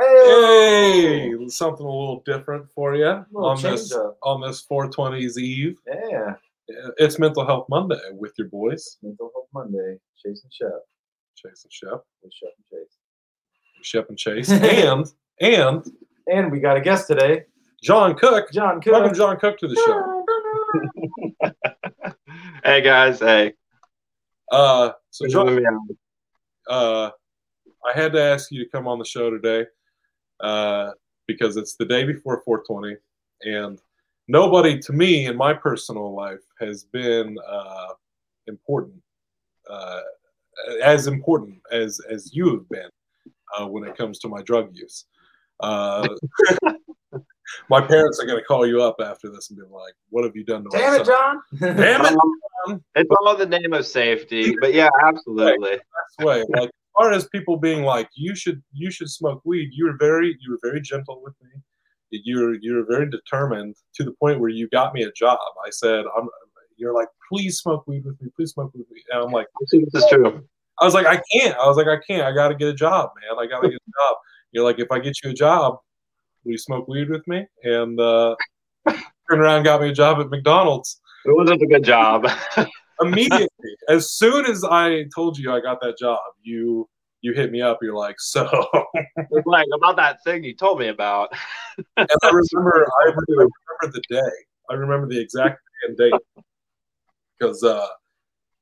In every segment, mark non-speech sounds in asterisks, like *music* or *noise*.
Hey, something a little different for you on this up. on this 420s Eve. Yeah. It's Mental Health Monday with your boys, Mental Health Monday. Chase and Shep. Chase and Shep, With Shep and Chase. Shep and Chase, *laughs* and and And we got a guest today, John Cook. John Cook. Welcome, John Cook, to the show. *laughs* Hey guys, hey. Uh, so Thanks John, me on. uh, I had to ask you to come on the show today uh, because it's the day before 420, and nobody to me in my personal life has been uh, important, uh, as important as as you have been uh, when it comes to my drug use. Uh, *laughs* my parents are going to call you up after this and be like, "What have you done to our Damn it, son?" John. Damn it! It's all in the name of safety, but yeah, absolutely. best way. Like as far as people being like, you should you should smoke weed. You were very you were very gentle with me. You were you were very determined to the point where you got me a job. I said, I'm. You're like, please smoke weed with me. Please smoke weed with me. And I'm like, This is true. I was like, I can't. I was like, I can't. I got to get a job, man. I got to get a job. You're like, if I get you a job, will you smoke weed with me? And uh, turned around, and got me a job at McDonald's It wasn't a good job. *laughs* immediately *laughs* as soon as i told you i got that job you you hit me up you're like so It's like about that thing you told me about. *laughs* and i remember i remember the day i remember the exact day and date because uh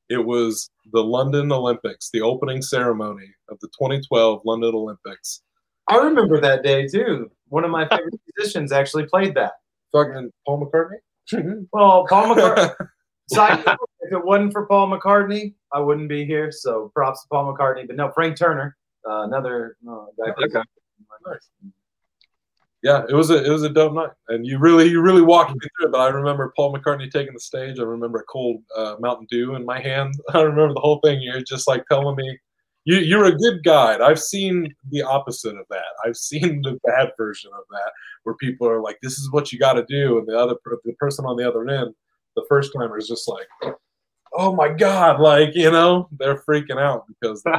it was the london olympics the opening ceremony of the 2012 london olympics I remember that day too. One of my favorite *laughs* musicians actually played that. fucking paul mccartney Well, Paul McCartney. Side if it wasn't for Paul McCartney, I wouldn't be here. So props to Paul McCartney. But no, Frank Turner, uh, another uh, guy. Okay. yeah it was a it was a dope night and you really you really walked me through it but i remember paul mccartney taking the stage i remember a cold uh, mountain dew in my hand *laughs* i remember the whole thing you're just like telling me you, you're a good guide i've seen the opposite of that i've *laughs* seen the bad version of that where people are like this is what you got to do and the other the person on the other end the first timer is just like oh my god like you know they're freaking out because *laughs*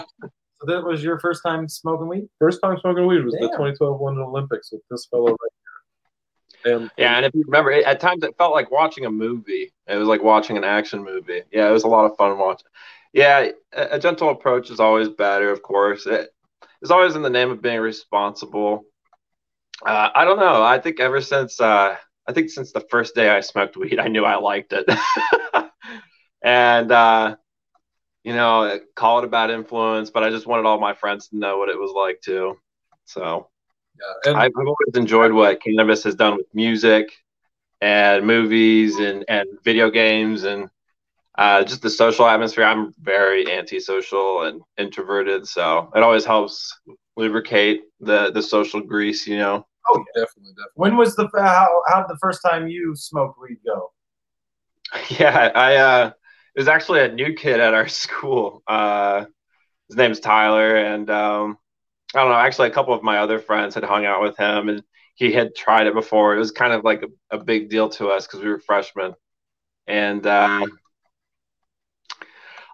So that was your first time smoking weed? first time smoking weed was the 2012 london olympics with this fellow right here and Yeah, and if you remember, it, at times it felt like watching a movie. It was like watching an action movie. Yeah, it was a lot of fun watching. Yeah, a, a gentle approach is always better, of course. It, it's always in the name of being responsible. Uh, I don't know. I think ever since uh, I think since the first day I smoked weed, I knew I liked it. *laughs* and uh, you know, call it a bad influence, but I just wanted all my friends to know what it was like too. So yeah, I've always enjoyed what cannabis has done with music and movies and, and video games and uh, just the social atmosphere. I'm very antisocial and introverted, so it always helps lubricate the, the social grease, you know. Definitely, definitely. When was the how how did the first time you smoked weed go? *laughs* Yeah, I uh, there's actually a new kid at our *laughs* school. Uh, his name's Tyler, and um, I don't know. Actually, a couple of my other friends had hung out with him, and he had tried it before. It was kind of like a, a big deal to us because we were freshmen, and uh,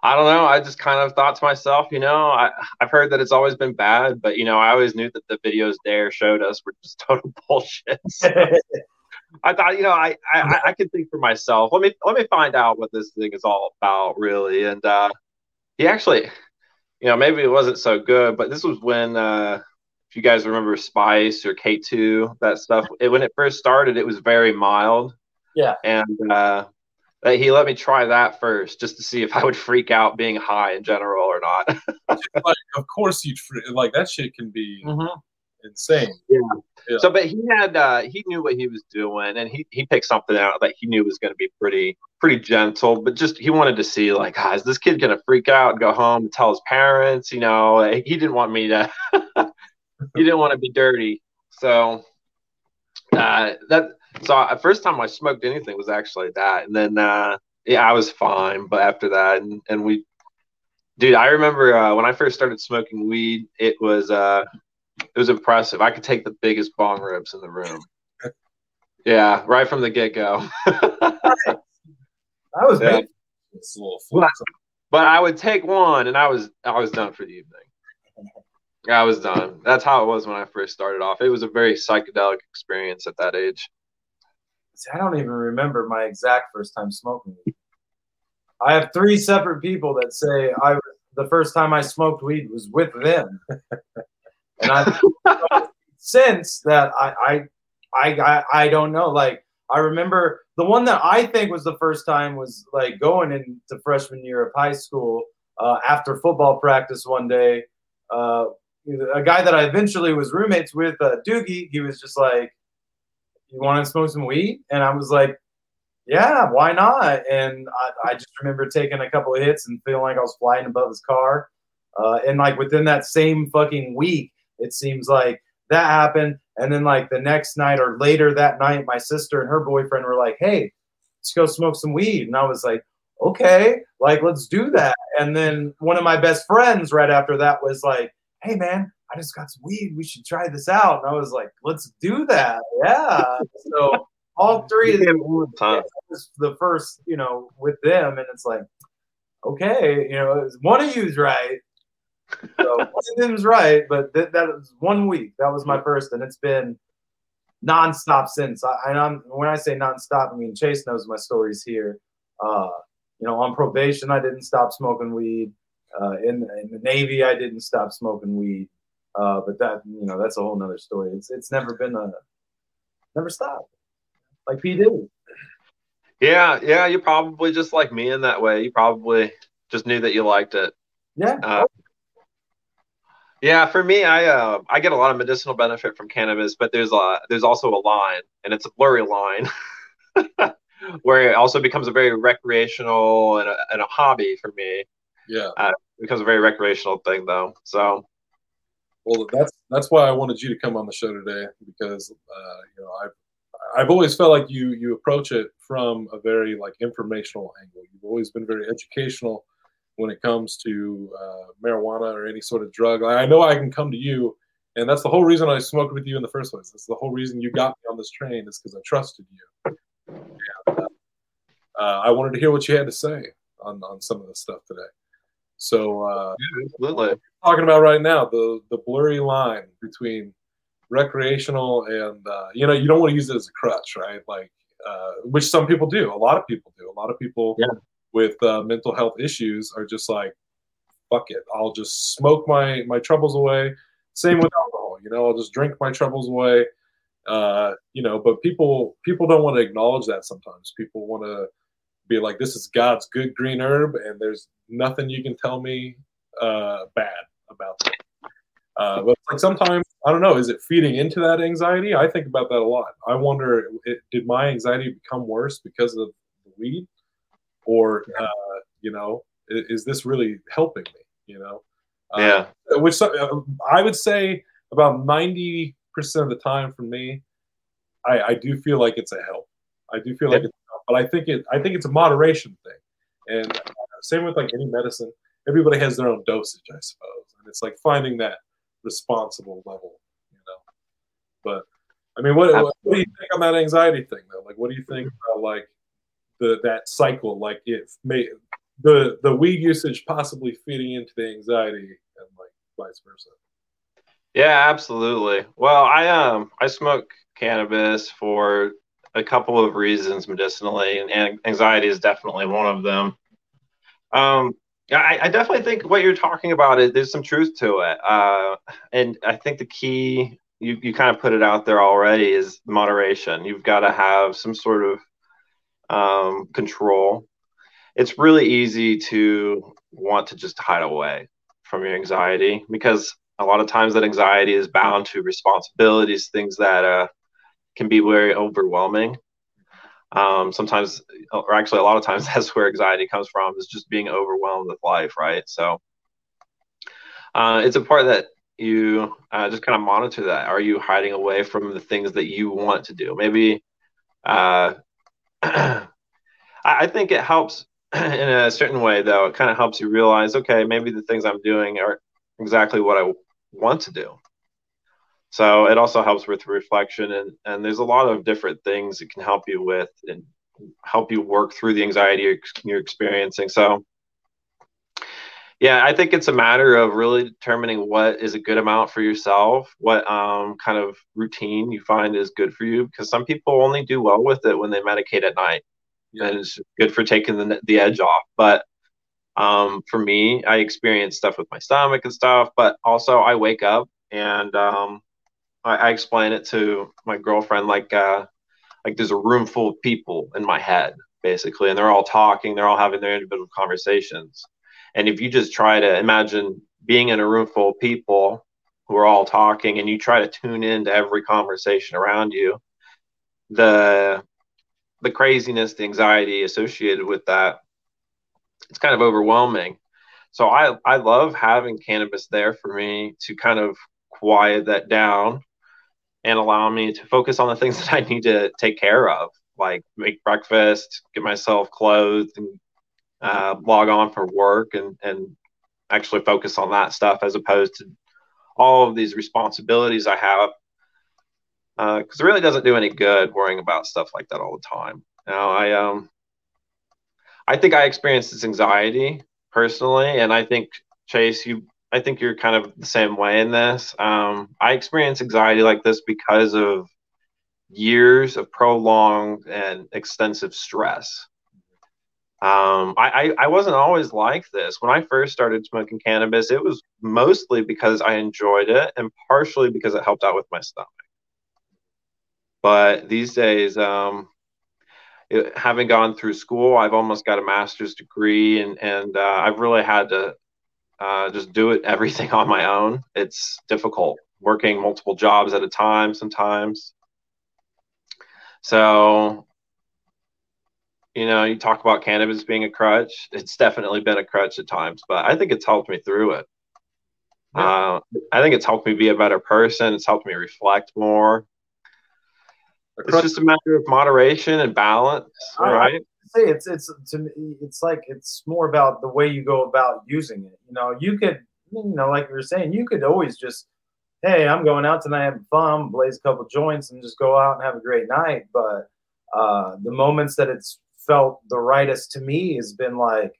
I don't know. I just kind of thought to myself, you know, I I've heard that it's always been bad, but you know, I always knew that the videos Dare showed us were just *laughs* total bullshit. So *laughs* I thought, you know, I, I I could think for myself. Let me let me find out what this thing is all about, really. And uh, he actually, you know, maybe it wasn't so good, but this was when, uh, if you guys remember Spice or K two, that stuff. It, when it first started, it was very mild. Yeah. And uh, that he let me try that first, just to see if I would freak out being high in general or not. *laughs* like, of course you'd like that shit can be Mhm. insane. Yeah. So, but he had uh, he knew what he was doing, and he he picked something out that he knew was going to be pretty pretty gentle, but just he wanted to see like, ah, is this kid going to freak out and go home and tell his parents? You know, he didn't want me to. *laughs* he didn't want to be dirty, so uh, that so uh, first time I smoked anything was actually that, and then uh, yeah, I was fine, but after that, and, and we. Dude, I remember uh, when I first started smoking weed. It was uh, it was impressive. I could take the biggest bong rips in the room. Yeah, right from the get go. *laughs* That was Yeah. big. It's a little Well, but I would take one, and I was I was done for the evening. Yeah, I was done. That's how it was when I first started off. It was a very psychedelic experience at that age. I don't even remember my exact first time smoking. I have three separate people that say I the first time I smoked weed was with them, *laughs* and I *laughs* since that I, I I I don't know. Like I remember the one that I think was the first time was like going into freshman year of high school uh, after football practice one day. Uh, a guy that I eventually was roommates with, uh, Doogie, he was just like, "You want to smoke some weed?" And I was like, "Yeah, why not?" And I, I just remember taking a couple of hits and feeling like I was flying above his car. Uh, and like within that same fucking week, it seems like that happened. And then like the next night or later that night, my sister and her boyfriend were like, "Hey, let's go smoke some weed." And I was like, "Okay, like let's do that." And then one of my best friends right after that was like, "Hey, man, I just got some weed. We should try this out." And I was like, "Let's do that." Yeah. so all *laughs* three of them the first, you know, with them, and it's like, okay, you know, one of you's right. So *laughs* one of them's right, but th- that was one week. That was my first, and it's been nonstop since. I, and I'm when I say nonstop, I mean Chase knows my stories here. Uh, you know, on probation, I didn't stop smoking weed. Uh, in, in the Navy, I didn't stop smoking weed. Uh, but that, you know, that's a whole nother story. It's it's never been a never stopped. Like P Diddy. Yeah, yeah, you're probably just like me in that way. You probably just knew that you liked it. Yeah. Uh, yeah, for me, I uh, I get a lot of medicinal benefit from cannabis, but there's a there's also a line, and it's a blurry line, *laughs* where it also becomes a very recreational and a, and a hobby for me. Yeah, uh, it becomes a very recreational thing, though. So, well, that's that's why I wanted you to come on the show today because uh, you know I've I've always felt like you you approach it from a very like informational angle. You've always been very educational when it comes to uh, marijuana or any sort of drug. I know I can come to you, and that's the whole reason I smoked with you in the first place. That's the whole reason you got me on this train is because I trusted you. And, uh, uh, I wanted to hear what you had to say on, on some of the stuff today. So, uh, yeah, absolutely. Talking about right now the the blurry line between recreational and uh, you know you don't want to use it as a crutch, right? Like uh, which some people do. A lot of people do. A lot of people yeah with uh, mental health issues are just like, fuck it, I'll just smoke my my troubles away. Same with alcohol, you know, I'll just drink my troubles away. Uh, you know, but people people don't want to acknowledge that sometimes. People want to be like, this is God's good green herb, and there's nothing you can tell me uh, bad about it. Uh, but like sometimes I don't know, is it feeding into that anxiety? I think about that a lot. I wonder, it, did my anxiety become worse because of the weed? or uh, you know, is, is, this really helping me? You know, yeah. Uh, which uh, I would say about ninety percent of the time for me, I, I do feel like it's a help. I do feel like it's help, but I think it I think it's a moderation thing, and uh, same with like any medicine. Everybody has their own dosage, I suppose, and it's like finding that responsible level, you know. But I mean, what, what, what do you think on that anxiety thing though? Like, what do you think about like the that cycle, like it may the the weed usage possibly feeding into the anxiety and like vice versa. Yeah, absolutely. Well, I um I smoke cannabis for a couple of reasons medicinally, and anxiety is definitely one of them. Um, I, I definitely think what you're talking about is there's some truth to it, uh, and I think the key you you kind of put it out there already is moderation. You've got to have some sort of um, control, it's really easy to want to just hide away from your anxiety because a lot of times that anxiety is bound to responsibilities, things that uh, can be very overwhelming. Um, sometimes, or actually, a lot of times, *laughs* that's where anxiety comes from is just being overwhelmed with life, right? So, uh, it's important that you uh, just kind of monitor that. Are you hiding away from the things that you want to do? Maybe uh, *clears throat* I think it helps *clears throat* in a certain way, though. It kind of helps you realize, okay, maybe the things I'm doing are exactly what I want to do. So it also helps with reflection, and and there's a lot of different things it can help you with and help you work through the anxiety you're, you're experiencing. So Yeah, I think it's a matter of really determining what is a good amount for yourself, what um, kind of routine you find is good for you. Because some people only do well with it when they medicate at night, yeah. and it's good for taking the the edge off. But um, for me, I experience stuff with my stomach and stuff, but also I wake up and um, I, I, explain it to my girlfriend like uh, like there's a room full of people in my head basically, and they're all talking, they're all having their individual conversations and if you just try to imagine being in a room full of people who are all talking and you try to tune into every conversation around you, the the craziness, the anxiety associated with that, it's kind of overwhelming. So I I love having cannabis there for me to kind of quiet that down and allow me to focus on the things *laughs* that I need to take care of, like make breakfast, get myself clothed and uh, log on for work and and actually focus on that stuff as opposed to all of these responsibilities I have. Because uh, it really doesn't do any good worrying about stuff like that all the time. Now, I um, I think I experienced this anxiety personally, and I think Chase, you, I think you're kind of the same way in this. Um, I experience anxiety like this because of years of prolonged and extensive stress. Um, I, I, I wasn't always like this. When I first started smoking cannabis, it was mostly because I enjoyed it and partially because it helped out with my stomach. But these days, um, it, having gone through school, I've almost got a master's degree, and and uh, I've really had to uh, just do it everything *laughs* on my own. It's difficult working multiple jobs at a time sometimes. So you know, you talk about cannabis being a crutch. It's definitely been a crutch at times, but I think it's helped me through it. Yeah. Uh, I think it's helped me be a better person. It's helped me reflect more. It's just a matter of moderation and balance, I, right? Say it's it's to me, it's like it's more about the way you go about using it. You know, you could, you know, like you were saying, you could always just, hey, I'm going out tonight, having fun, blaze a couple joints, and just go out and have a great night. But uh, the moments that it's felt the rightest to me has been like,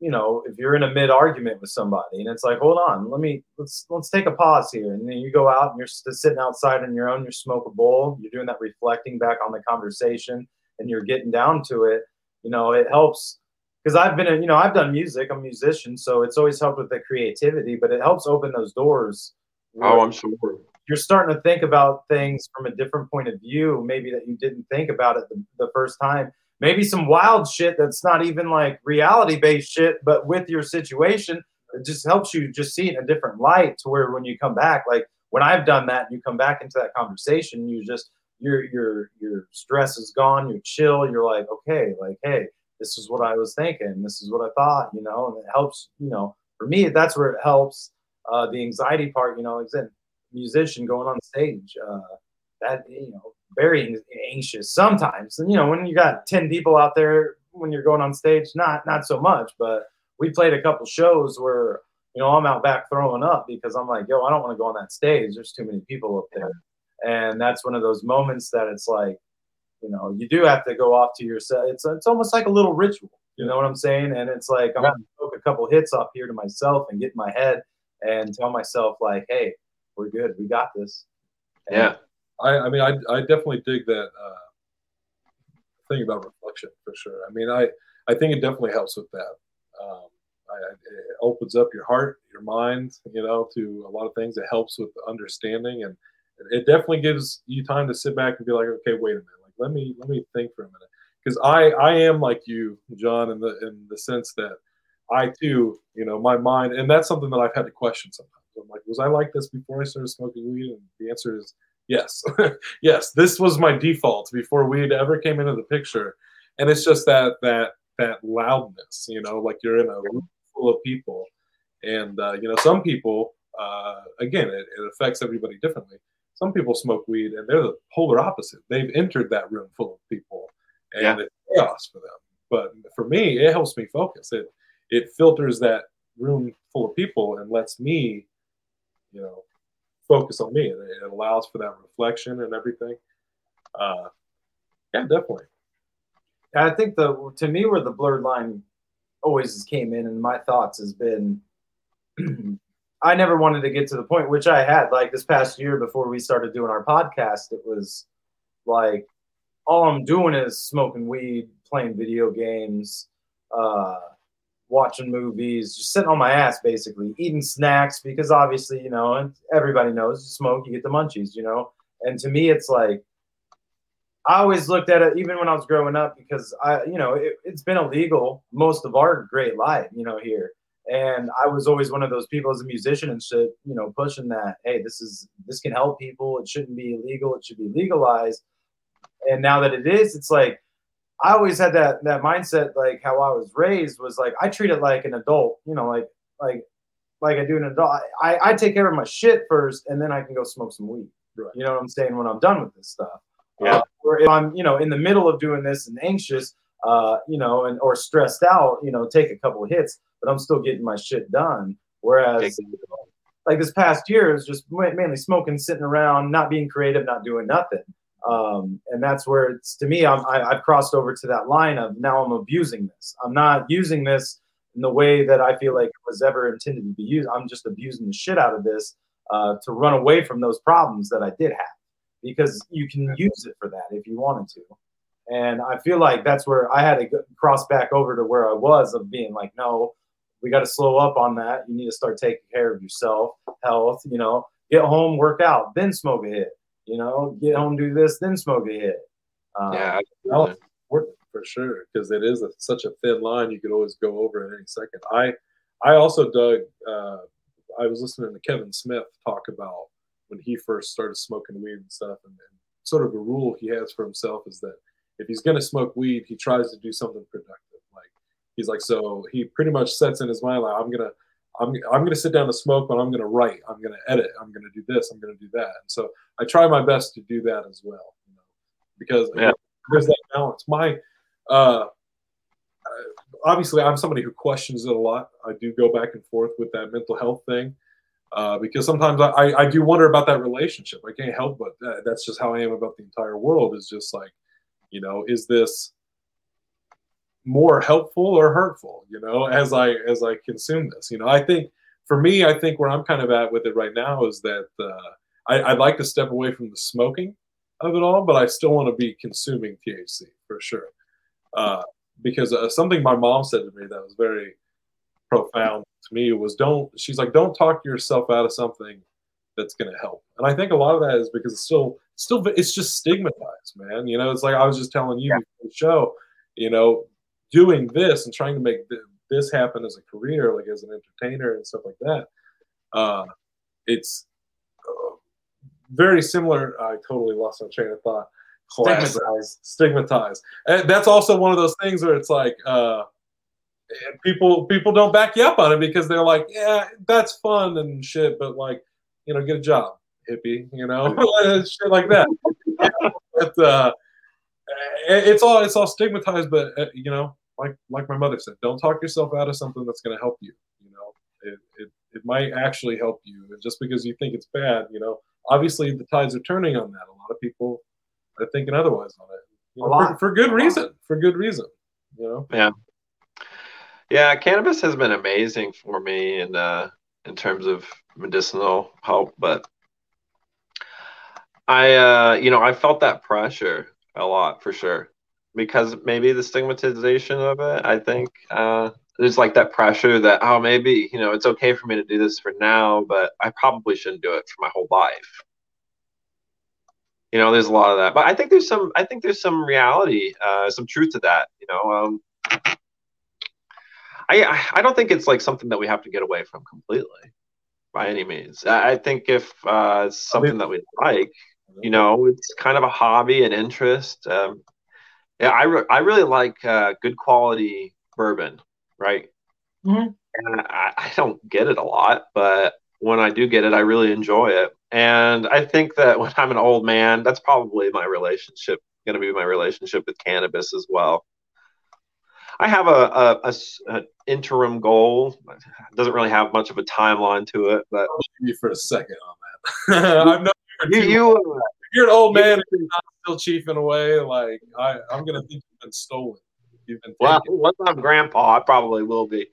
you know, if you're in a mid argument with somebody and it's like, hold on, let me let's let's take a pause here, and then you go out and you're sitting outside on your own, you smoke a bowl, you're doing that reflecting back on the conversation, and you're getting down to it. You know, it helps because I've been, you know, I've done music, I'm a musician, so it's always helped with the creativity, but it helps open those doors. Oh, I'm sure. You're starting to think about things from a different point of view, maybe that you didn't think about it the, the first time maybe some wild shit that's not even like reality based shit, but with your situation, it just helps you just see it in a different light to where when you come back, like when I've done that, you come back into that conversation, you just your your your stress is gone, you're chill, you're like, okay, like, hey, this is what I was thinking, this is what I thought, you know, and it helps, you know, for me, that's where it helps. Uh, the anxiety part, you know, like I said, musician going on stage, uh, that you know, very anxious sometimes. And you know, when you got ten people out there when you're going on stage, not not so much. But we played a couple shows where you know I'm out back throwing up because I'm like, yo, I don't want to go on that stage. There's too many people up there, and that's one of those moments that it's like, you know, you do have to go off to yourself. It's it's almost like a little ritual. You know what I'm saying? And it's like I'm gonna poke a couple hits off here to myself and get in my head and tell myself like, hey, we're good, we got this. And yeah. I, I mean, I, I definitely dig that uh, thing about reflection for sure. I mean, I, I think it definitely helps with that. Um, I, it opens up your heart, your mind, you know, to a lot of things. It helps with understanding, and it definitely gives you time to sit back and be like, okay, wait a minute, like let me let me think for a minute, because I I am like you, John, in the in the sense that I too, you know, my mind, and that's something that I've had to question sometimes. I'm like, was I like this before I started smoking weed? And the answer is Yes, *laughs* yes. This was my default before weed ever came into the picture, and it's just that that that loudness. You know, like you're in a room full of people, and uh, you know, some people. Uh, again, it, it affects everybody differently. Some people smoke weed, and they're the polar opposite. They've entered that room full of people, and yeah. it's chaos for them. But for me, it helps me focus. It it filters that room full of people and lets me, you know, focus on me. It, it allows for that reflection and everything. Uh, yeah, definitely. I think the to me where the blurred line always came in, and my thoughts has been. *clears throat* I never wanted to get to the point which I had like this past year before we started doing our podcast. It was like all I'm doing is smoking weed, playing video games, uh, watching movies, just sitting on my ass basically, eating snacks because obviously, you know, everybody knows you smoke, you get the munchies, you know. And to me, it's like I always looked at it even when I was growing up because I, you know, it, has been illegal most of our great life, you know, here. And I was always one of those people as a musician and shit, you know, pushing that, hey, this is this can help people. It shouldn't be illegal. It should be legalized. And now that it is, it's like I always had that that mindset, like how I was raised was like I treat it like an adult, you know, like like like I do an adult. I, I take care of my shit first, and then I can go smoke some weed. Right. You know what I'm saying? When I'm done with this stuff, yeah. Uh, or if I'm you know in the middle of doing this and anxious, uh, you know, and or stressed out, you know, take a couple hits, but I'm still getting my shit done. Whereas, like this past year, is just mainly smoking, sitting around, not being creative, not doing nothing. Um, and that's where it's to me, I'm, I, I've crossed over to that line of now I'm abusing this. I'm not using this in the way that I feel like it was ever intended to be used. I'm just abusing the shit out of this uh, to run away from those problems that I did have because you can use it for that if you wanted to. And I feel like that's where I had to cross back over to where I was of being like, no, we got to slow up on that. You need to start taking care of yourself, health, you know, get home, work out, then smoke a hit. You know, get home, do this, then smoke a hit. Um, yeah, for sure because it is a, such a thin line. You could always go over at any second. I I also dug. Uh, I was listening to Kevin Smith talk about when he first started smoking weed and stuff, and, and sort of a rule he has for himself is that if he's going to smoke weed, he tries to do something productive. Like he's like, so he pretty much sets in his mind like, I'm gonna I'm, I'm going to sit down to smoke, but I'm going to write. I'm going to edit. I'm going to do this. I'm going to do that. And so I try my best to do that as well, you know, because yeah. there's that balance. My, uh, obviously, I'm somebody who questions it a lot. I do go back and forth with that mental health thing uh, because sometimes I, I do wonder about that relationship. I can't help but that. that's just how I am about the entire world. Is just like, you know, is this more helpful or hurtful you know as i as i consume this? You know i think for me i think where i'm kind of at with it right now is that uh, I, would like to step away from the smoking of it all but i still want to be consuming thc for sure. Uh, because uh, something my mom said to me that was very profound to me was don't she's like don't talk yourself out of something that's going to help and i think a lot of that is because it's still still it's just stigmatized man you know it's like i was just telling you yeah. the show you know doing this and trying to make this happen as a career, like as an entertainer and stuff like that, uh, it's uh, very similar. I totally lost my train of thought. Stigmatized. Stigmatized. And that's also one of those things where it's like uh, people people don't back you up on it because they're like, yeah, that's fun and shit, but like, you know, get a job, hippie, you know, *laughs* shit like that. but, uh, it's all it's all stigmatized, but uh, you know, like like my mother said, don't talk yourself out of something that's going to help you. You know, it, it it might actually help you, and just because you think it's bad, you know, obviously the tides are turning on that. A lot of people are thinking otherwise on it, you know, for, for, good reason. For good reason, you know. Yeah, yeah. Cannabis has been amazing for me and uh, in terms of medicinal help, but I, uh, you know, I felt that pressure a lot for sure because maybe the stigmatization of it i think uh, there's like that pressure that oh maybe you know it's okay for me to do this for now but i probably shouldn't do it for my whole life. You know there's a lot of that but i think there's some i think there's some reality uh, some truth to that you know um, I, I don't think it's like something that we have to get away from completely by any means. I think if uh, it's something that we like, you know, it's kind of a hobby and interest. Um, yeah, I, re- I really like uh, good quality bourbon, right? Mm-hmm. And I, I don't get it a lot, but when I do get it, I really enjoy it. And I think that when I'm an old man, that's probably my relationship, going to be my relationship with cannabis as well. I have a, a, a, a, interim goal. It doesn't really have much of a timeline to it, but I'll you for a second on that. *laughs* I'm not you, you you're an old man and you're not still chiefing away, like I, I'm gonna think you've been stolen. You've been Well, once I'm grandpa, I probably will be.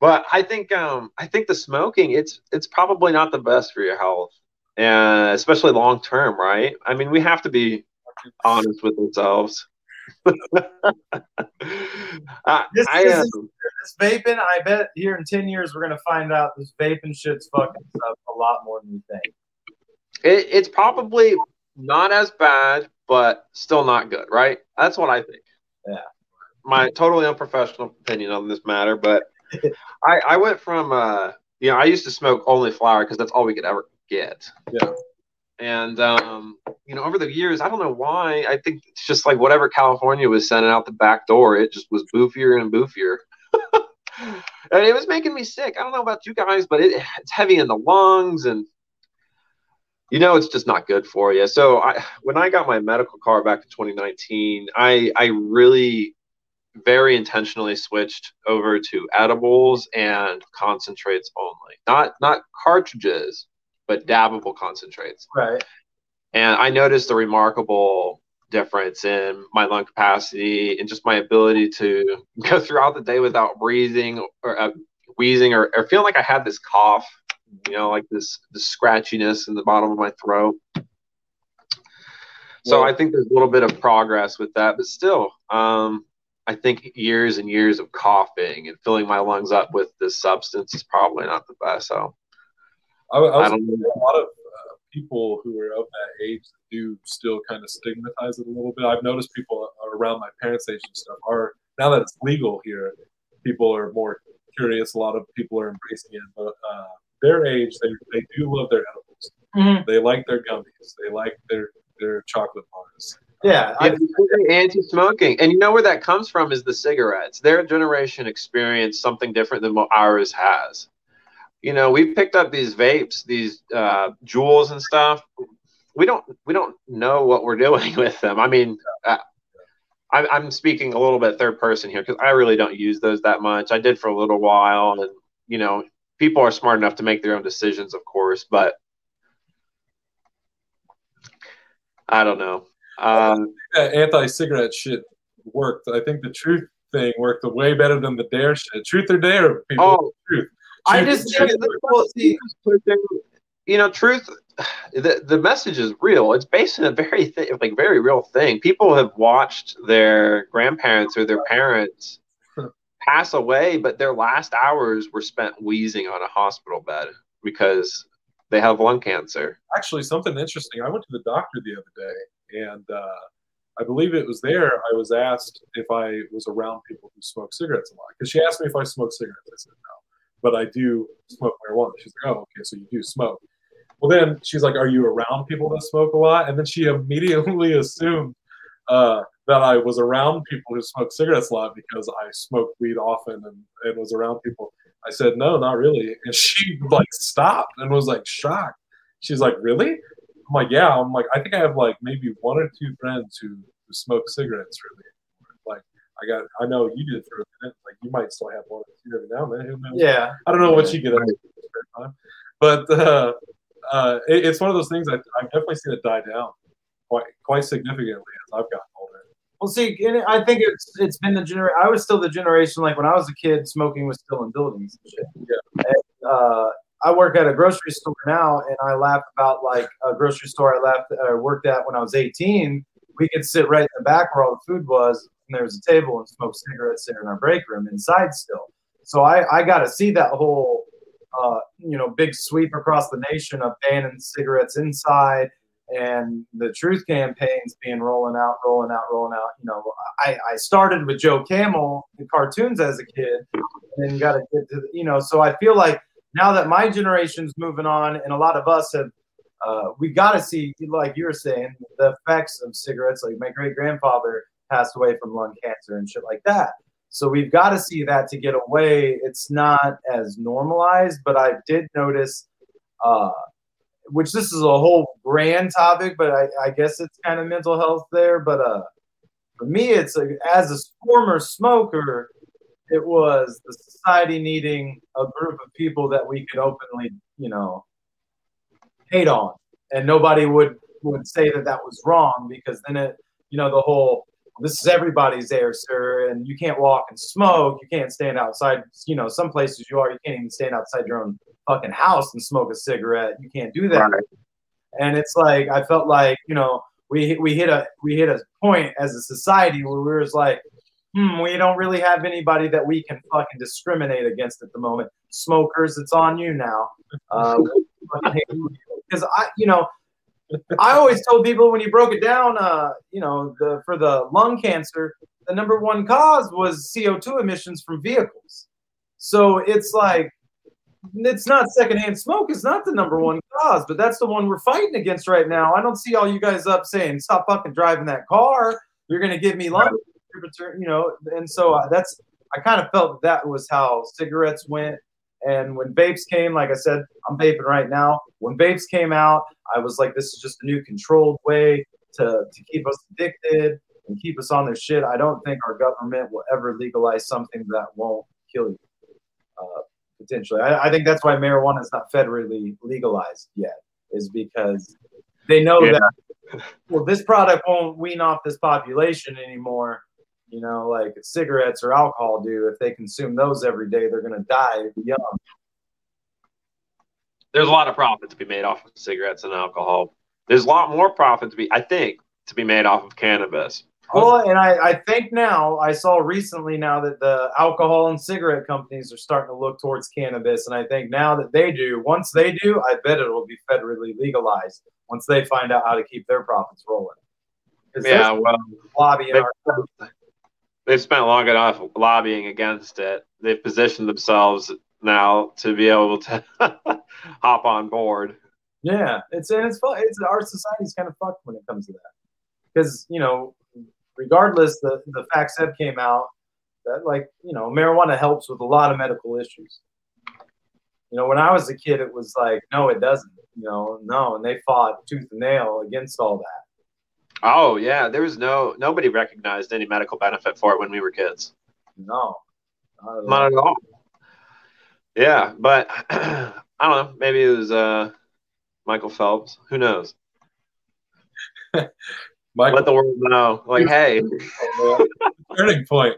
But I think um I think the smoking it's it's probably not the best for your health, and especially long term, right? I mean, we have to be honest with ourselves. *laughs* uh, This I is- um, This vaping, I bet here in ten years we're gonna find out this vaping shit's fucking up a lot more than we think. it, it's probably not as bad, but still not good, right? That's what I think. Yeah. My totally unprofessional opinion on this matter, but I, I went from, uh, you know, I used to smoke only flower because that's all we could ever get. Yeah. And, um, you know, over the years, I don't know why. I think it's just like whatever California was sending out the back door, it just was boofier and boofier. *laughs* and it was making me sick. I don't know about you guys, but it, it's heavy in the lungs and you know it's just not good for you. So I when I got my medical card back in 2019, I I really very intentionally switched over to edibles and concentrates only. Not not cartridges, but dabbable concentrates. Right. And I noticed a remarkable difference in my lung capacity and just my ability to *laughs* go throughout the day without breathing or uh, wheezing or, or feeling like I had this cough, you know, like this, this scratchiness in the bottom of my throat. So I think there's a little bit of progress with that, but still, um, I think years and years of coughing and filling my lungs up with this substance is probably not the best. So I, I was I don't know. a lot of uh, people who are of that age do still kind of stigmatize it a little bit. I've noticed people around my parents' age and stuff are now that it's legal here, people are more curious. A lot of people are embracing it, but uh, their age, they, they do love their edibles. Mhm. They like their gummies. They like their their chocolate bars. Yeah. I, Yeah, anti-smoking, and you know where that comes from is the cigarettes. Their generation experienced something different than what ours has. You know, we've picked up these vapes, these uh, JUULs and stuff. We don't we don't know what we're *laughs* doing with them. I mean, uh, I, I'm speaking a little bit third person here because I really don't use those that much. I did for a little while, and you know, people are smart enough to make their own decisions, of course, but I don't know. Um, That anti-cigarette shit worked. I think the truth thing worked way better than the dare shit. Truth or dare, people. oh, truth. I Truth- just think well, see, you know, truth. The the message is real. It's based on a very th- like very real thing. People have watched their grandparents or their parents pass away, but their last hours were spent wheezing on a hospital bed because they have lung cancer. actually something interesting. I went to the doctor the other day, and uh, I believe it was there. I was asked if I was around people who smoke cigarettes a lot because she asked me if I smoke cigarettes. I said no, but I do smoke marijuana. She's like, oh, okay, so you do smoke. Well, then she's like, are you around people that smoke a lot? And then she *laughs* immediately assumed uh, that I was around people who smoke cigarettes a lot because I smoked weed often and, and was around people. I said, no, not really. And *laughs* she like stopped and was like shocked. She's like, really? I'm like, yeah. I'm like, I think I have like maybe one or two friends who, who smoke cigarettes really. Like, I got, I know you did for a minute. Like, you might still have one or every now and then. Yeah. I don't know what you get up to in your spare time, but uh, uh, it, it's one of those things I, I've definitely seen it die down quite quite significantly as I've gotten older. Well, see, I think it's it's been the generation. I was still the generation like when I was a kid, smoking was still in buildings and shit. Yeah. And, uh, I work at a grocery store now, and I laugh about like a grocery store I left uh, worked at when I was 18. We could sit right in the back where all the food was, and there was a table and smoke cigarettes there in our break room inside still. So I I got to see that whole uh, you know big sweep across the nation of banning cigarettes inside and the truth campaigns being rolling out, rolling out, rolling out. You know, I, I started with Joe Camel, the cartoons as a kid, and then got to get to, the, you know, so I feel like now that my generation's moving on and a lot of us have, uh, we got to see, like you were saying, the effects of cigarettes. Like my great grandfather passed away from lung cancer and shit like that. So we've got to see that to get away. It's not as normalized, but I did notice, uh, which this is a whole grand topic, but I, I guess it's kind of mental health there. But uh, for me, it's like, as a former smoker, it was the society needing a group of people that we could openly, you know, hate on, and nobody would would say that that was wrong because then it, you know, the whole this is everybody's air, sir, and you can't walk and smoke. You can't stand outside. You know, some places you are, you can't even stand outside your own fucking house and smoke a cigarette. You can't do that. Right. And it's like I felt like you know we we hit a we hit a point as a society where we was like, hmm, we don't really have anybody that we can fucking discriminate against at the moment. Smokers, it's on you now. Because uh, *laughs* I, you know, I always told people when you broke it down, uh, you know, the for the lung cancer, the number one cause was CO2 emissions from vehicles. So it's like it's not secondhand smoke is not the number one cause, but that's the one we're fighting against right now. I don't see all you guys up saying stop fucking driving that car. You're gonna give me lung, cancer, you know. And so uh, that's I kind of felt that was how cigarettes went. And when vapes came, like I said, I'm vaping right now. When vapes came out, I was like, this is just a new controlled way to, to keep us addicted and keep us on their shit. I don't think our government will ever legalize something that won't kill you. Uh, potentially, I, I, think that's why marijuana is not federally legalized yet, is because they know yeah. that well, this product won't wean off this population anymore. You know, like cigarettes or alcohol do. If they consume those every day, they're going to die young there's a lot of profit to be made off of cigarettes and alcohol. There's a lot more profit to be, I think, to be made off of cannabis. Well, and I, I think now I saw recently now that the alcohol and cigarette companies are starting to look towards cannabis, and I think now that they do, once they do, I bet it will be federally legalized once they find out how to keep their profits rolling. Yeah, well, lobbying they've spent long enough lobbying against it. They've positioned themselves now to be able to *laughs* hop on board. Yeah, it's and it's fun. It's our society's kind of fucked when it comes to that because you know, regardless, the the FACTSEP came out that like you know marijuana helps with a lot of medical issues. You know, when I was a kid, it was like, no, it doesn't. You know, no, and they fought tooth and nail against all that. Oh yeah, there was no nobody recognized any medical benefit for it when we were kids. No, not at, not at all. Yeah, but *clears throat* I don't know. Maybe it was uh, Michael Phelps. Who knows? *laughs* Michael, Let the world know. Like, hey, *laughs* turning point.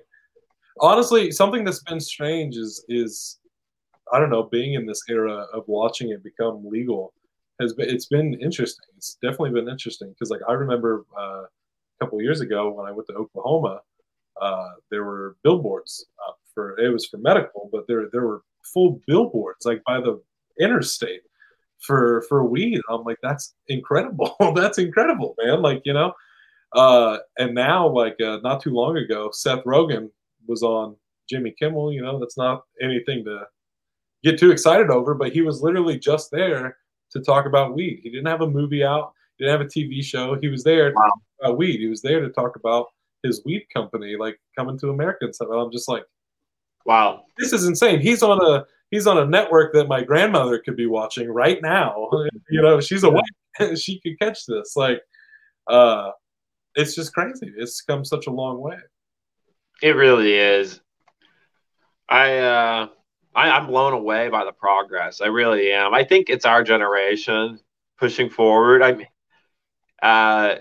Honestly, something that's been strange is is I don't know, being in this era of watching it become legal has been it's been interesting. It's definitely been interesting because like I remember uh, a couple years ago when I went to Oklahoma, uh, there were billboards for it was for medical, but there there were full billboards like by the interstate for for weed. I'm like, that's incredible. *laughs* that's incredible, man. Like, you know. Uh, and now, like uh, not too long ago, Seth Rogen was on Jimmy Kimmel. You know, that's not anything to get too excited over, but he was literally just there to talk about weed. He didn't have a movie out. He didn't have a TV show. He was there wow. about weed. He was there to talk about his weed company, like coming to America and stuff. And I'm just like, Wow, this is insane. He's on a he's on a network that my grandmother could be watching right now. *laughs* You know, she's awake. *laughs* she could catch this. Like, uh, it's just crazy. It's come such a long way. It really is. I uh, I, I'm blown away by the progress. I really am. I think it's our generation pushing forward. I mean, uh,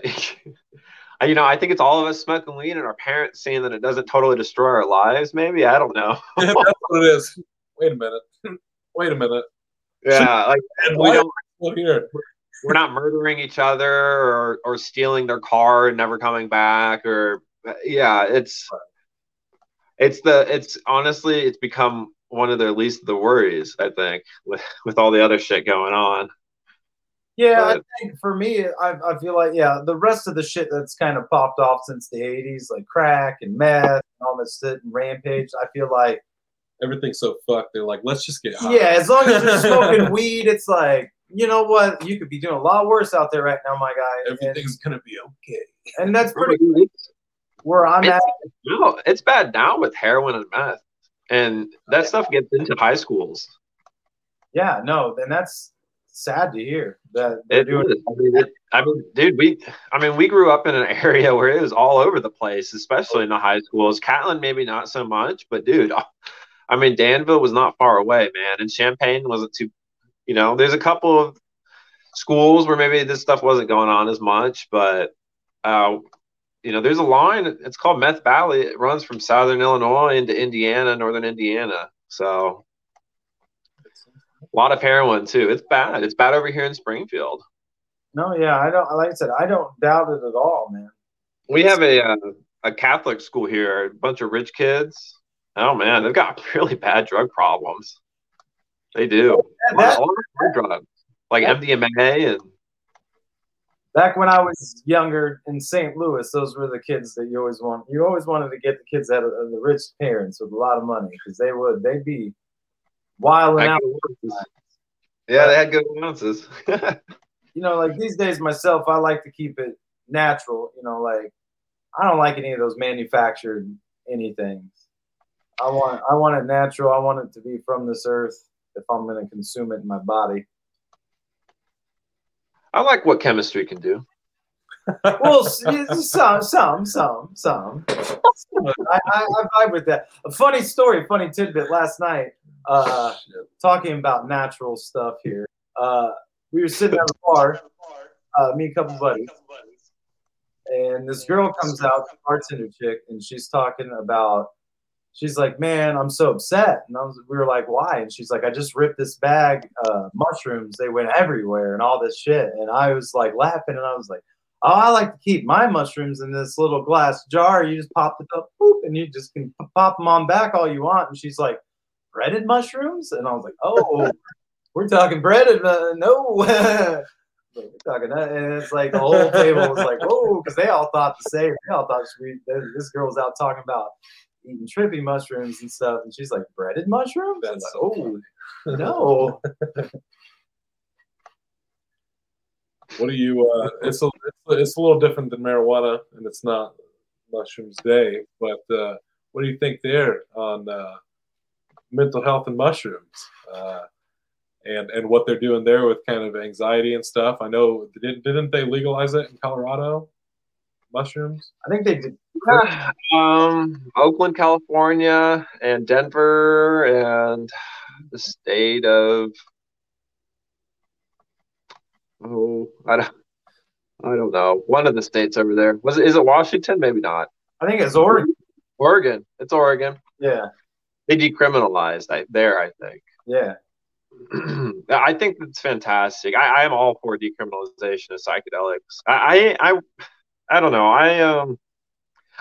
*laughs* you know, I think it's all of us smoking weed and our parents seeing that it doesn't totally destroy our lives. Maybe I don't know. yeah, *laughs* that's what it is. Wait a minute. *laughs* Wait a minute. Yeah, like we don't. Here. We're not murdering each other or or stealing their car and never coming back or yeah, it's it's the it's honestly it's become one of their least of the worries. I think with with all the other shit going on. Yeah, but, I think for me, I, I feel like yeah, the rest of the shit that's kind of popped off since the '80s, like crack and meth and all this shit and rampage. I feel like everything's so fucked. They're like, let's just get high. Yeah, as long as you're *laughs* smoking weed, it's like you know what, you could be doing a lot worse out there right now, my guy. Everything's and, gonna be okay. And that's pretty where I'm it's, at. No, it's bad now with heroin and meth, and that stuff gets into high schools. Yeah, no, and that's sad to hear that they're it doing. I mean, it, I mean, dude, we, I mean, we grew up in an *laughs* area where it was all over the place, especially in the high schools. Catlin, maybe not so much, but dude, *laughs* I mean, Danville was not far away, man, and Champaign wasn't too. You know, there's a couple of schools where maybe this stuff wasn't going on as much, but uh, you know, there's a line. It's called Meth Valley. It runs from southern Illinois into Indiana, northern Indiana. So a lot of heroin too. It's bad. It's bad over here in Springfield. No, yeah, I don't. Like I said, I don't doubt it at all, man. We have a uh, a Catholic school here. A bunch of rich kids. Oh man, they've got *laughs* really bad drug problems. They do. Yeah, that- a lot of drugs like MDMA and Back when I was younger in St. Louis, those were the kids that you always want. You always wanted to get the kids out of of the rich parents with a lot of money because they would they'd be wilding out. yeah, they had good allowances. *laughs* You know, like these days myself, I like to keep it natural. You know, like I don't like any of those manufactured anything. I want I want it natural. I want it to be from this earth. If I'm going to consume it in my body, I like what chemistry can do. well, some, some, some, some. I, I, I vibe with that. A funny story, funny tidbit. Last night, uh, talking about natural stuff here. Uh, we were sitting at a bar, uh, me and a couple buddies, and this girl comes out, bartender chick, and she's talking about. She's like, "Man, I'm so upset," and I was, we were like, "Why?" And she's like, "I just ripped this bag, uh, mushrooms. They went everywhere, and all this shit." And I was like laughing, and I was like. Oh, I like to keep my mushrooms in this little glass jar. You just pop it up, boop, and you just can pop them on back all you want. And she's like, breaded mushrooms? And I was like, oh, we're talking breaded. Uh, no. *laughs* Talking that. And it's like the whole table was like, oh, because they all thought the same. They all thought this girl was out talking about eating trippy mushrooms and stuff. And she's like, breaded mushrooms? That's like, oh, no. What do you? Uh, it's a it's, a- it's a little different than marijuana, and it's not mushrooms day. But uh, what do you think there on uh, mental health and mushrooms, uh, and and what they're doing there with kind of anxiety and stuff? I know didn't didn't they legalize it in Colorado? Mushrooms. I think they did. Yeah. *sighs* um, Oakland, California, and Denver, and the state of oh, I don't, I don't know. One of the states over there was it? Is it Washington? Maybe not. I think it's Oregon. Oregon. It's Oregon. Yeah. They decriminalized I, there. I think. Yeah. *clears throat* I think that's fantastic. I, I'm all for decriminalization of psychedelics. I, I, I, I don't know. I um,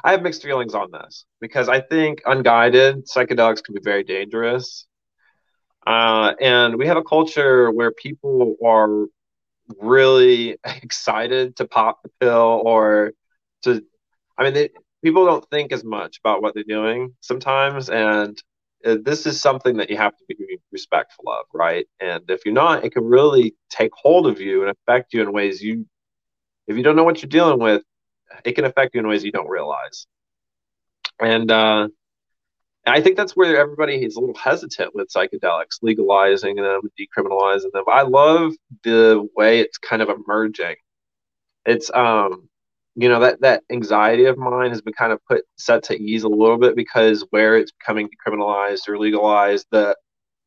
I have mixed feelings on this because I think unguided psychedelics can be very dangerous. Uh, and we have a culture where people are really *laughs* excited to pop the pill or to, I mean, they, people don't think as much about what they're doing sometimes. And this is something that you have to be respectful of, right? And if you're not, it can really take hold of you and affect you in ways you, if you don't know what you're dealing with, it can affect you in ways you don't realize. And uh, I think that's where everybody is a little hesitant with psychedelics, legalizing them, decriminalizing them. I love the way it's kind of emerging. It's um, you know that that anxiety of mine has been kind of put set to ease a little bit because where it's becoming decriminalized or legalized, the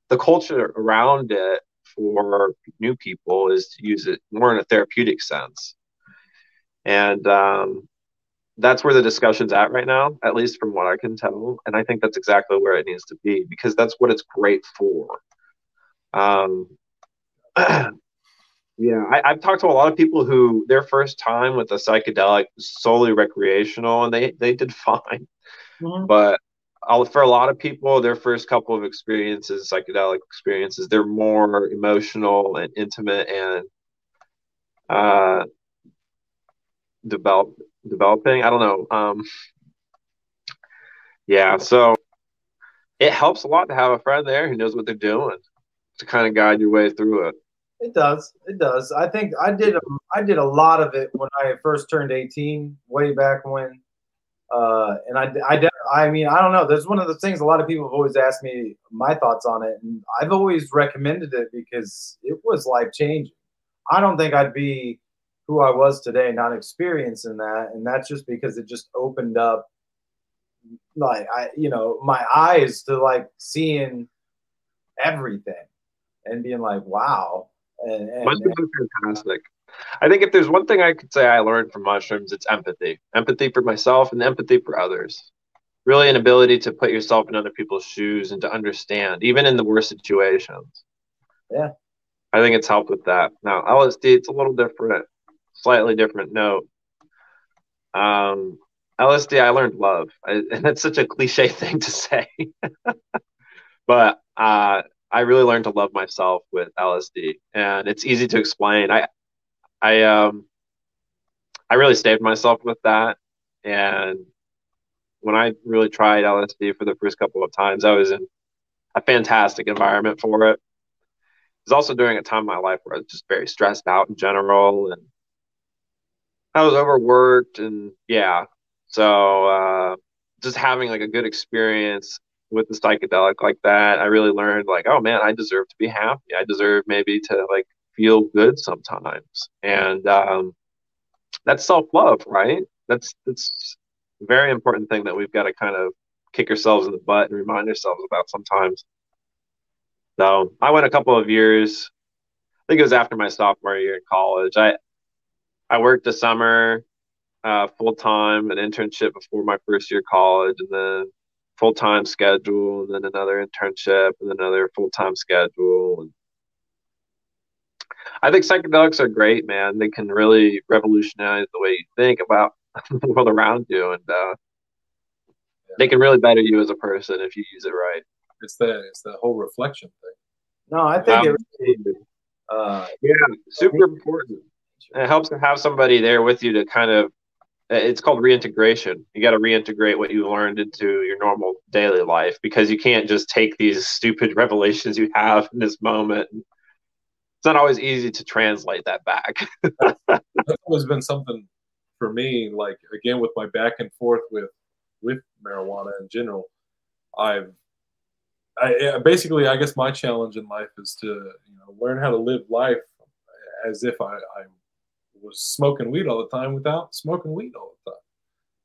the culture around it for new people is to use it more in a therapeutic sense, and um, that's where the discussion's at right now, at least from what I can tell. And I think that's exactly where it needs to be because that's what it's great for. Um, *clears throat* yeah, I, I've talked to a lot of people who their first time with a psychedelic solely recreational, and they they did *laughs* fine. Mhm. But I'll, for a lot of people, their first couple of experiences, psychedelic experiences, they're more emotional and intimate and uh, develop developing. I don't know. Um, yeah, so it helps a lot to have a friend there who knows what they're doing to kind of guide your way through it. It does. It does. I think I did. A, I did a lot of it when I first turned eighteen, way back when. Uh, and I, I, I mean, I don't know. There's one of the things a lot of people have always asked me my thoughts on it, and I've always recommended it because it was life changing. I don't think I'd be who I was today not experiencing that, and that's just because it just opened up, like I, you know, my eyes to like seeing everything and being like, wow. And, and, Must have been fantastic. I think if there's one thing I could say I learned from mushrooms, it's empathy. Empathy for myself and empathy for others. Really, an ability to put yourself in other people's shoes and to understand, even in the worst situations. Yeah. I think it's helped with that. Now, LSD, it's a little different, slightly different note. Um, LSD, I learned love. I, *laughs* and that's such a cliche thing to say. *laughs* but uh, I really learned to love myself with LSD. And it's easy to explain. I, I um I really staved myself with that. And when I really tried LSD for the first couple of times, I was in a fantastic environment for it. It was also during a time in my life where I was just very stressed out in general and I was overworked and yeah. So uh, just having like a good experience with the psychedelic like that, I really learned like, oh man, I deserve to be happy. I deserve maybe to like feel good sometimes, and um, that's self love, right? That's that's a very important thing that we've got to kind of kick ourselves in the butt and remind ourselves about sometimes. So I went a couple of years. I think it was after my sophomore year in college. I I worked a summer uh, full time, an internship before my first year of college, and then full time schedule, and then another internship, and then another full time schedule. And I think psychedelics are great, man. They can really revolutionize the way you think about *laughs* the world around you, and uh, yeah. they can really better you as a person if you use it right. It's the it's the whole reflection thing. No, I think um, it really, uh, yeah, super important. It helps to have somebody there with you to kind of. It's called reintegration. You got to reintegrate what you learned into your normal daily life because you can't just take these stupid *laughs* revelations you have in this moment it's not always easy to translate that back. *laughs* That's always been something for me. Like again, with my back and forth with with marijuana in general, I've I, basically, I guess my challenge in life is to you know learn how to live life as if I, I was smoking weed all the time without smoking weed all the time.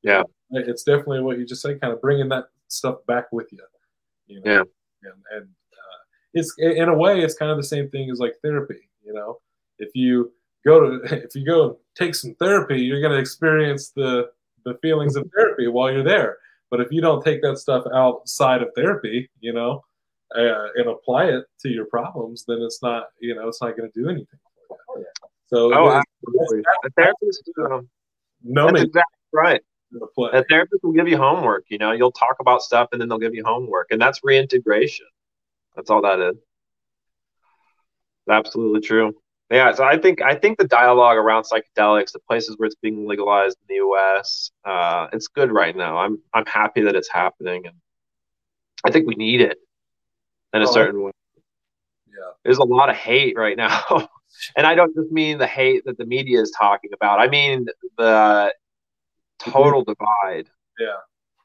Yeah, it's definitely what you just say, kind of bringing that stuff back with you. you know? Yeah, and, and it's in a way it's kind of the same thing as like therapy you know if you go to *laughs* if you go take some therapy you're going to experience the the feelings of therapy while you're there but if you don't take that stuff outside of therapy you know uh, and apply it to your problems then it's not you know it's not going to do anything for. Oh, so oh, absolutely. a therapist um, no that's exactly right a therapist will give you homework you know you'll talk about stuff and then they'll give you homework and that's reintegration that's all that is. Absolutely true. Yeah, so I think I think the dialogue around psychedelics, the places where it's being legalized in the U.S., uh, it's good right now. I'm I'm happy that it's happening, and I think we need it in a oh, certain way. Yeah, there's a lot of hate right now, *laughs* and I don't just mean the hate that the media is talking about. I mean the total divide. Yeah,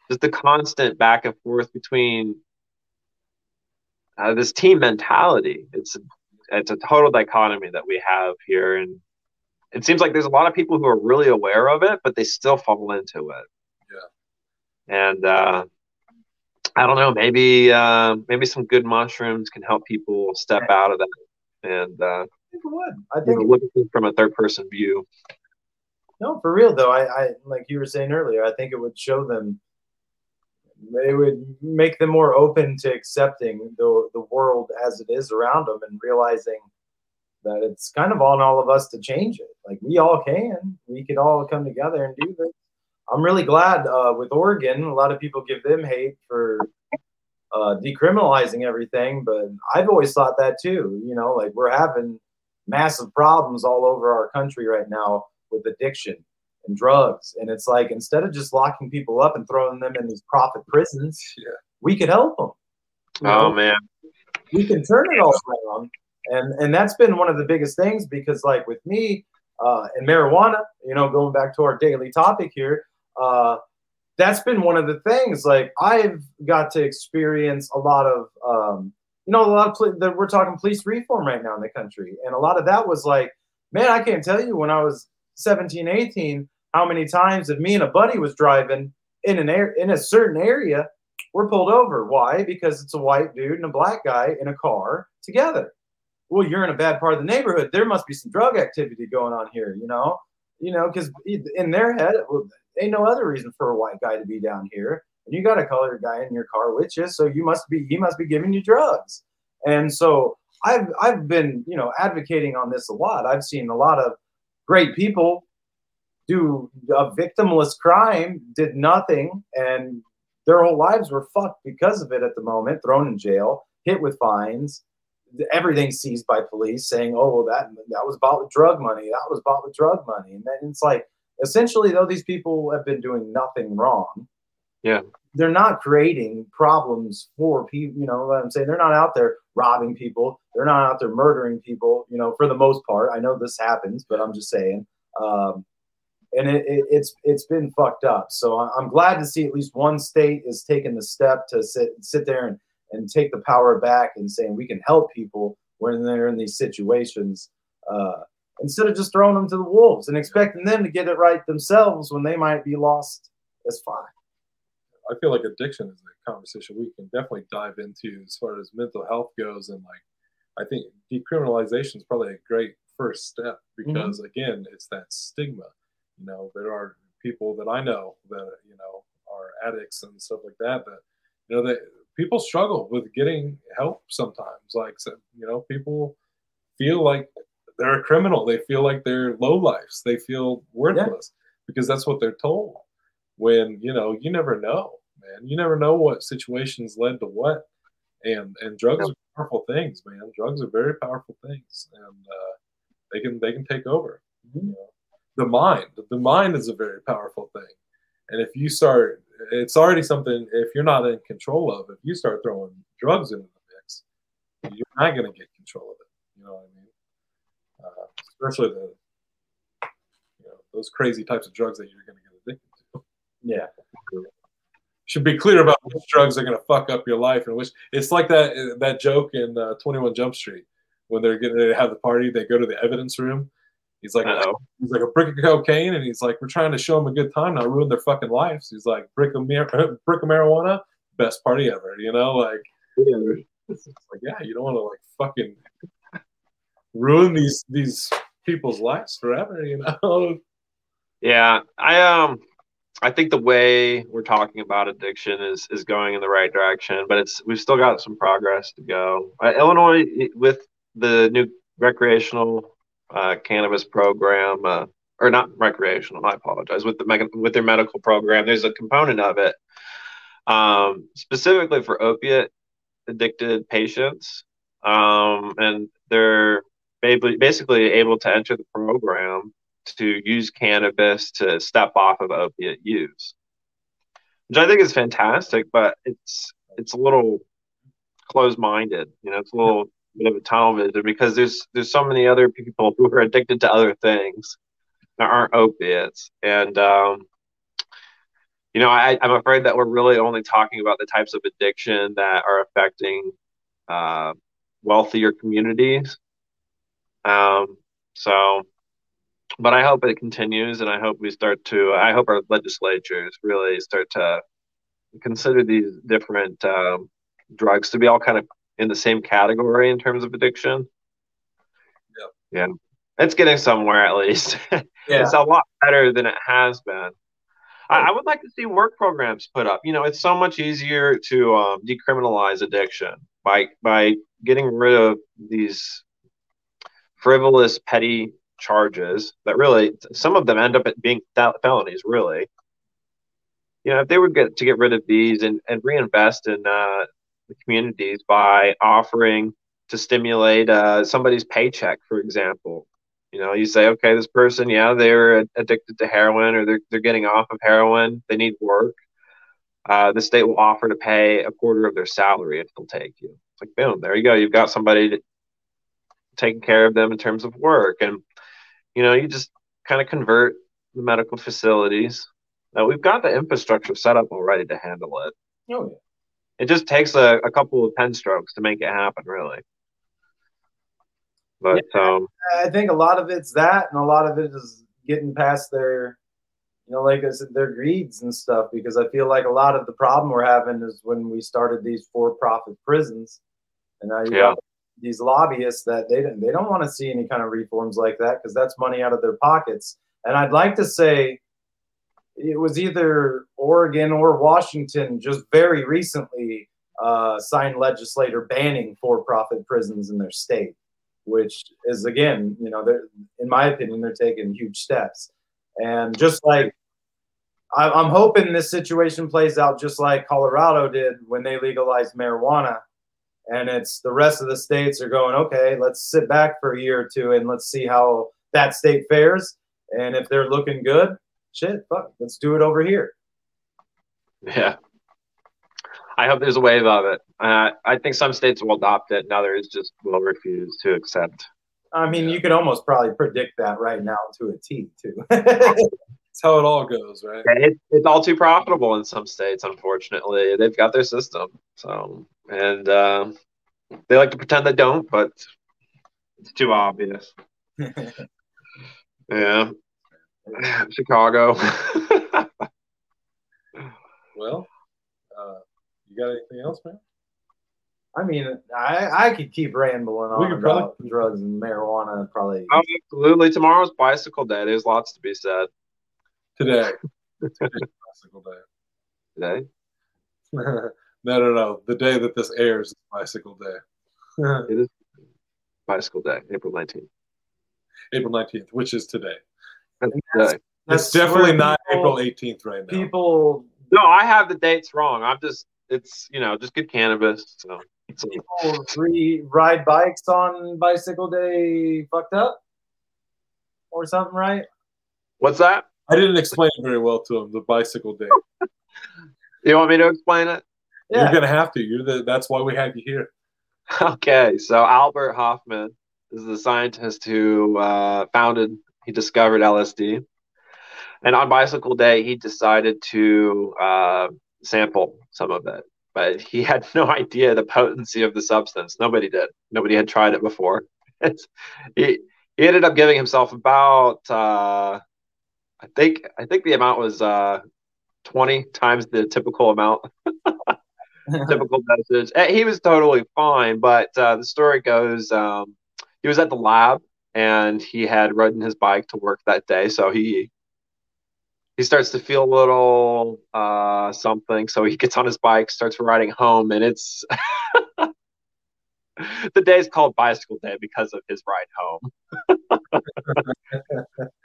just the constant back and forth between uh, this team mentality. It's it's a total dichotomy that we have here, and it seems like there's a lot of people who are really aware of it, but they still fall into it. Yeah. And uh, I don't know, maybe uh, maybe some good mushrooms can help people step out of that and uh, think it would. I think look at from a third person view. No, for real though. I, I like you were saying earlier. I think it would show them it would make them more open to accepting the, the world as it is around them and realizing that it's kind of on all of us to change it. Like we all can, we could all come together and do this. I'm really glad uh, with Oregon. A lot of people give them hate for uh, decriminalizing everything, but I've always thought that too. You know, like we're having massive problems all over our country right now with addiction and drugs. And it's like instead of just locking people up and throwing them in these profit prisons, *laughs* yeah. we could help them. Oh know? man, we can turn it all around. And and that's been one of the biggest things because like with me uh, and marijuana, you know, going back to our daily topic here, uh, that's been one of the things. Like I've got to experience a lot of. Um, you know, a lot of pl- we're talking police reform right now in the country, and a lot of that was like, man, I can't tell you when I was 17, 18, how many times if me and a buddy was driving in an air in a certain area, we're pulled over. Why? Because it's a white dude and a black guy in a car together. well, you're in a bad part of the neighborhood. There must be some drug activity going on here, you know, you know, because in their head, ain't no other reason for a white guy to be down here, you got a colored guy in your car with you, so you must be he must be giving you drugs, and so I've I've been you know advocating on this a lot. I've seen a lot of great people do a victimless crime, did nothing, and their whole lives were fucked because of it at the moment, thrown in jail, hit with fines, everything seized by police, saying, "Oh, well, that that was bought with drug money. That was bought with drug money." And then it's like, essentially, though these people have been doing nothing wrong, yeah, they're not creating problems for people. You know what I'm saying? They're not out there robbing people. They're not out there murdering people. You know, for the most part, I know this happens, but I'm just saying. Um, and it, it, it's it's been fucked up. So I'm glad to see at least one state is taking the step to sit sit there and and take the power back and saying we can help people when they're in these situations uh, instead of just throwing them to the wolves and expecting them to get it right themselves when they might be lost as fine. I feel like addiction is a conversation we can definitely dive into as far as mental health goes, and like I think decriminalization is probably a great first step mm-hmm. because mm-hmm. again, it's that stigma. You know, there are people that I know that you know are addicts and stuff like that that you know that people struggle with getting help sometimes. Like you know, people feel like they're a criminal. They feel like they're low lives. They feel worthless yeah. because that's what they're told. When you know, you never know, man. You never know what situations led to what. And and drugs yeah. are powerful things, man. Drugs are very powerful things, and uh, they can they can take over. Mm-hmm. The mind, the mind is a very powerful thing. And if you start it's already something if you're not in control of if you start throwing drugs into the mix you're not going to get control of it you know what i mean uh, especially the you know those crazy types of drugs that you're going to get addicted to yeah *laughs* should be clear about which drugs are going to fuck up your life and which it's like that that joke in uh, 21 jump street when they're getting to have the party they go to the evidence room He's like, oh he's like a brick of cocaine, and he's like, we're trying to show them a good time, not ruin their fucking lives. He's like, brick of mar- *laughs* brick of marijuana, best party ever. You know, like, yeah. like, yeah, you don't want to like fucking ruin these these people's lives forever. You know. Yeah, I um, I think the way we're talking about addiction is is going in the right direction, but it's we've still got some progress to go. Uh, Illinois with the new recreational uh, cannabis program, uh, or not recreational. I apologize with the with their medical program. There's a component of it um, specifically for opiate addicted patients, um, and they're basically able to enter the program to use cannabis to step off of opiate use, which I think is fantastic. But it's it's a little closed minded. You know, it's a little bit of a tunnel vision because there's there's so many other people who are addicted to other things that aren't opiates, and um, you know, I, I'm afraid that we're really only talking about the types of addiction that are affecting uh, wealthier communities. Um, so, but I hope it continues, and I hope we start to. I hope our legislatures really start to consider these different um, drugs to be all kind of in the same category in terms of addiction. Yeah. Yeah. It's getting somewhere at least. *laughs* Yeah. it's a lot better than it has been. I, I, would like to see work programs put up. You know, it's so much easier to um, decriminalize addiction by by getting rid of these frivolous, petty charges that really some of them end up being felonies. Really, you know, if they would get to get rid of these and, and reinvest in uh, the communities by offering to stimulate uh, somebody's paycheck, for example. You know, you say, okay, this person, yeah, they're addicted to heroin or they're, they're getting off of heroin, they need work. Uh, the state will offer to pay a quarter of their salary if they'll take you. It's like, boom, there you go. You've got somebody to, taking care of them in terms of work. And, you know, you just kind of convert the medical facilities. Now, we've got the infrastructure set up already to handle it. Oh, yeah it just takes a, a couple of pen strokes to make it happen, really. But yeah, um, I think a lot of it's that, and a lot of it is getting past their, you know, like I said, their greeds and stuff. Because I feel like a lot of the problem we're having is when we started these for-profit prisons, and now you yeah. got these lobbyists that they don't they don't want to see any kind of reforms like that because that's money out of their pockets. And I'd like to say it was either Oregon or Washington just very recently uh, signed legislator banning for-profit prisons in their state, which is again, you know, in my opinion, they're taking huge steps. And just like I'm hoping this situation plays out just like Colorado did when they legalized marijuana. And it's the rest of the states are going, okay, let's sit back for a year or two and let's see how that state fares. And if they're looking good, shit, fuck, let's do it over here. Yeah. I hope there's a wave of it. Uh, I think some states will adopt it, and others just will refuse to accept. I mean, you could almost probably predict that right now to a T, too. *laughs* That's how it all goes, right? It, it's all too profitable in some states, unfortunately. They've got their system. So, and uh, they like to pretend they don't, but it's too obvious. *laughs* Yeah. Chicago. *laughs* Well, uh, you got anything else, man? I mean, I, I could keep rambling on could about drugs and marijuana, probably. oh, absolutely. Tomorrow's bicycle day. There's lots to be said Today. Today's *laughs* bicycle day. today. *laughs* no, no, no. The day that this airs is bicycle day. It is bicycle day, April 19th. April 19th, which is today. That's That's- today. It's That's definitely not people- April 18th right now. People, No, I have the dates wrong. I'm just, it's, you know, just good cannabis. So, it's people re- ride bikes on bicycle day fucked up or something, right? what's that? I didn't explain it very well to him, the bicycle day. *laughs* You want me to explain it? Yeah. You're going to have to. You're the, that's why we have you here. Okay, so Albert Hofmann is the scientist who uh, founded, he discovered LSD. And on Bicycle Day, he decided to uh, sample some of it. But he had no *laughs* idea the potency of the substance. Nobody did. Nobody had tried it before. *laughs* He, he ended up giving himself about, uh, I think, I think the amount was uh, 20 times the typical amount *laughs* typical dosage. Eh, He was totally fine, but uh, the story goes um, he was at the lab and he had ridden his bike to work that day, so he he starts to feel a little uh, something. So he gets on his bike, starts riding home, and it's *laughs* the day is called Bicycle Day because of his ride home. *laughs*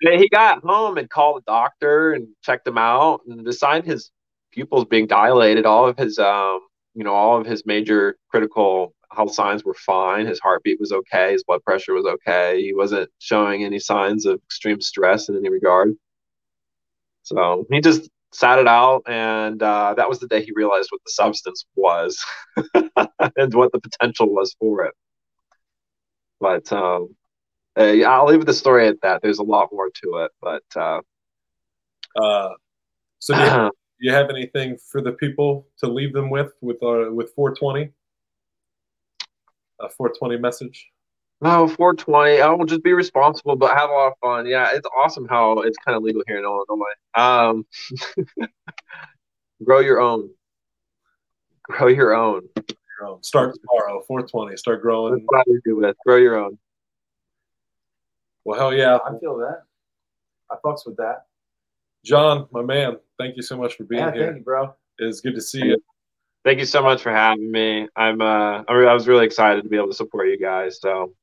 He got home and called the doctor and checked him out and decided his pupils being dilated. All of his, um, you know, all of his major critical health signs were fine. His heartbeat was okay. His blood pressure was okay. He wasn't showing any signs of extreme stress in any regard. So he just sat it out, and uh, that was the day he realized what the substance was *laughs* and what the potential was for it. But um, uh, yeah, I'll leave the story at that. There's a lot more to it, but uh, Uh, so do you, do you have anything for the people to leave them with with our with 420? A 420 message. no 420. I will just be responsible, but have a lot of fun. Yeah, it's awesome how it's kind of legal here in Illinois. Um, *laughs* grow your own. Grow your own. Your own. Start tomorrow, 420. Start That's growing. what I do with. Grow your own. Well, hell yeah, I feel that. I fucks with that. John, my man. Thank you so much for being Yeah, here. thank you, bro. It's good to see you. Thank you so much for having me. I'm uh, I re- I was really excited to be able to support you guys. So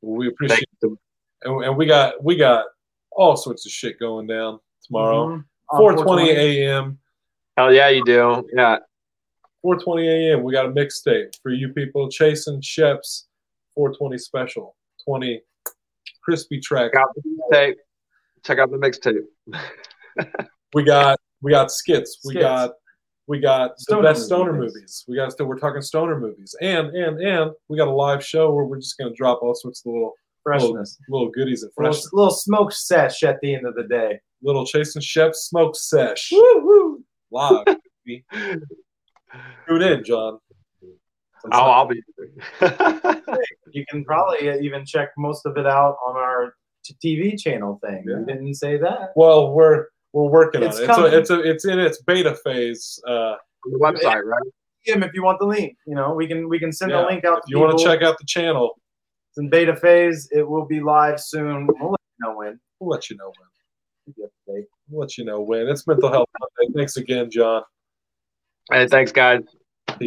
We appreciate, you. and, and we got we got all sorts of shit going down tomorrow. Mhm. 4:20 a.m. Hell yeah, you do. Yeah, 4:20 a.m. We got a mixtape for you people. Chase and Shep's 420 special 20 crispy track. check out the mixtape. Check out the mixtape. *laughs* We got we got skits. We got we got the best stoner movies. movies. We got still we're talking stoner movies, and and and we got a live show where we're just gonna drop all sorts of little Freshness. little goodies and Little, fresh little smoke sesh at the end of the day. little Chase and Shep smoke sesh Woo woo. live. *laughs* Tune in, John. I'll, I'll be. *laughs* *laughs* You can probably even check most of it out on our t- TV channel thing. Yeah. You didn't say that. Well, we're we're working It's on it. It's a, coming. it's a, it's in its beta phase. Uh, the website, right? DM if you want the link. You know, we can we can send Yeah. the link out. If you want to check out the channel, it's in beta phase. It will be live soon. We'll let you know when. we'll let you know when. Keep you up to date. We'll let you know when. It's Mental Health Monday. Thanks again, John. Hey, thanks, guys.